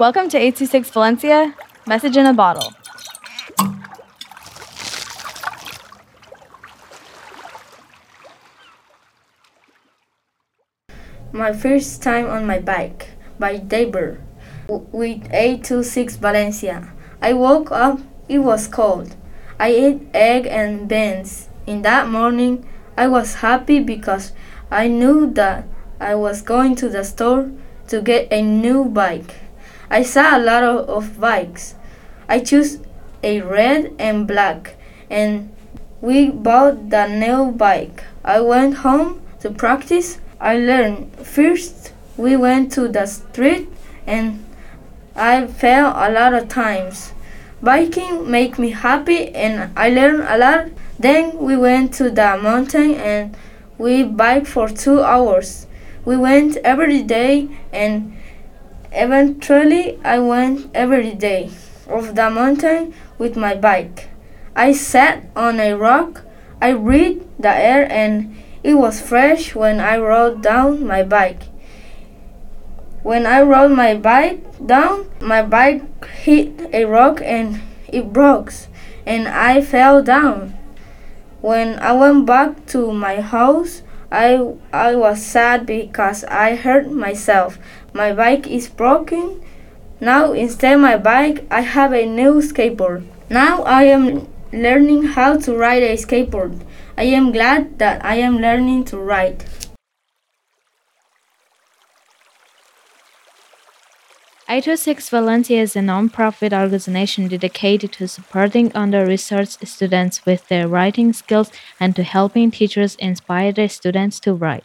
Welcome to 826 Valencia, message in a bottle. My first time on my bike by Daber with 826 Valencia. I woke up, it was cold. I ate egg and beans. In that morning, I was happy because I knew that I was going to the store to get a new bike. I saw a lot of, of bikes. I chose a red and black and we bought the new bike. I went home to practice I learned. First, we went to the street and I fell a lot of times. Biking make me happy and I learned a lot. Then we went to the mountain and we biked for two hours. We went every day and eventually I went every day of the mountain with my bike. I sat on a rock. I breathed the air and it was fresh when I rode down my bike. When I rode my bike down, my bike hit a rock and it broke, and I fell down. When I went back to my house, I, I was sad because I hurt myself. My bike is broken. Now, instead of my bike, I have a new skateboard. Now I am learning how to ride a skateboard. I am glad that I am learning to write. Six Valencia is a non-profit organization dedicated to supporting under-researched students with their writing skills and to helping teachers inspire their students to write.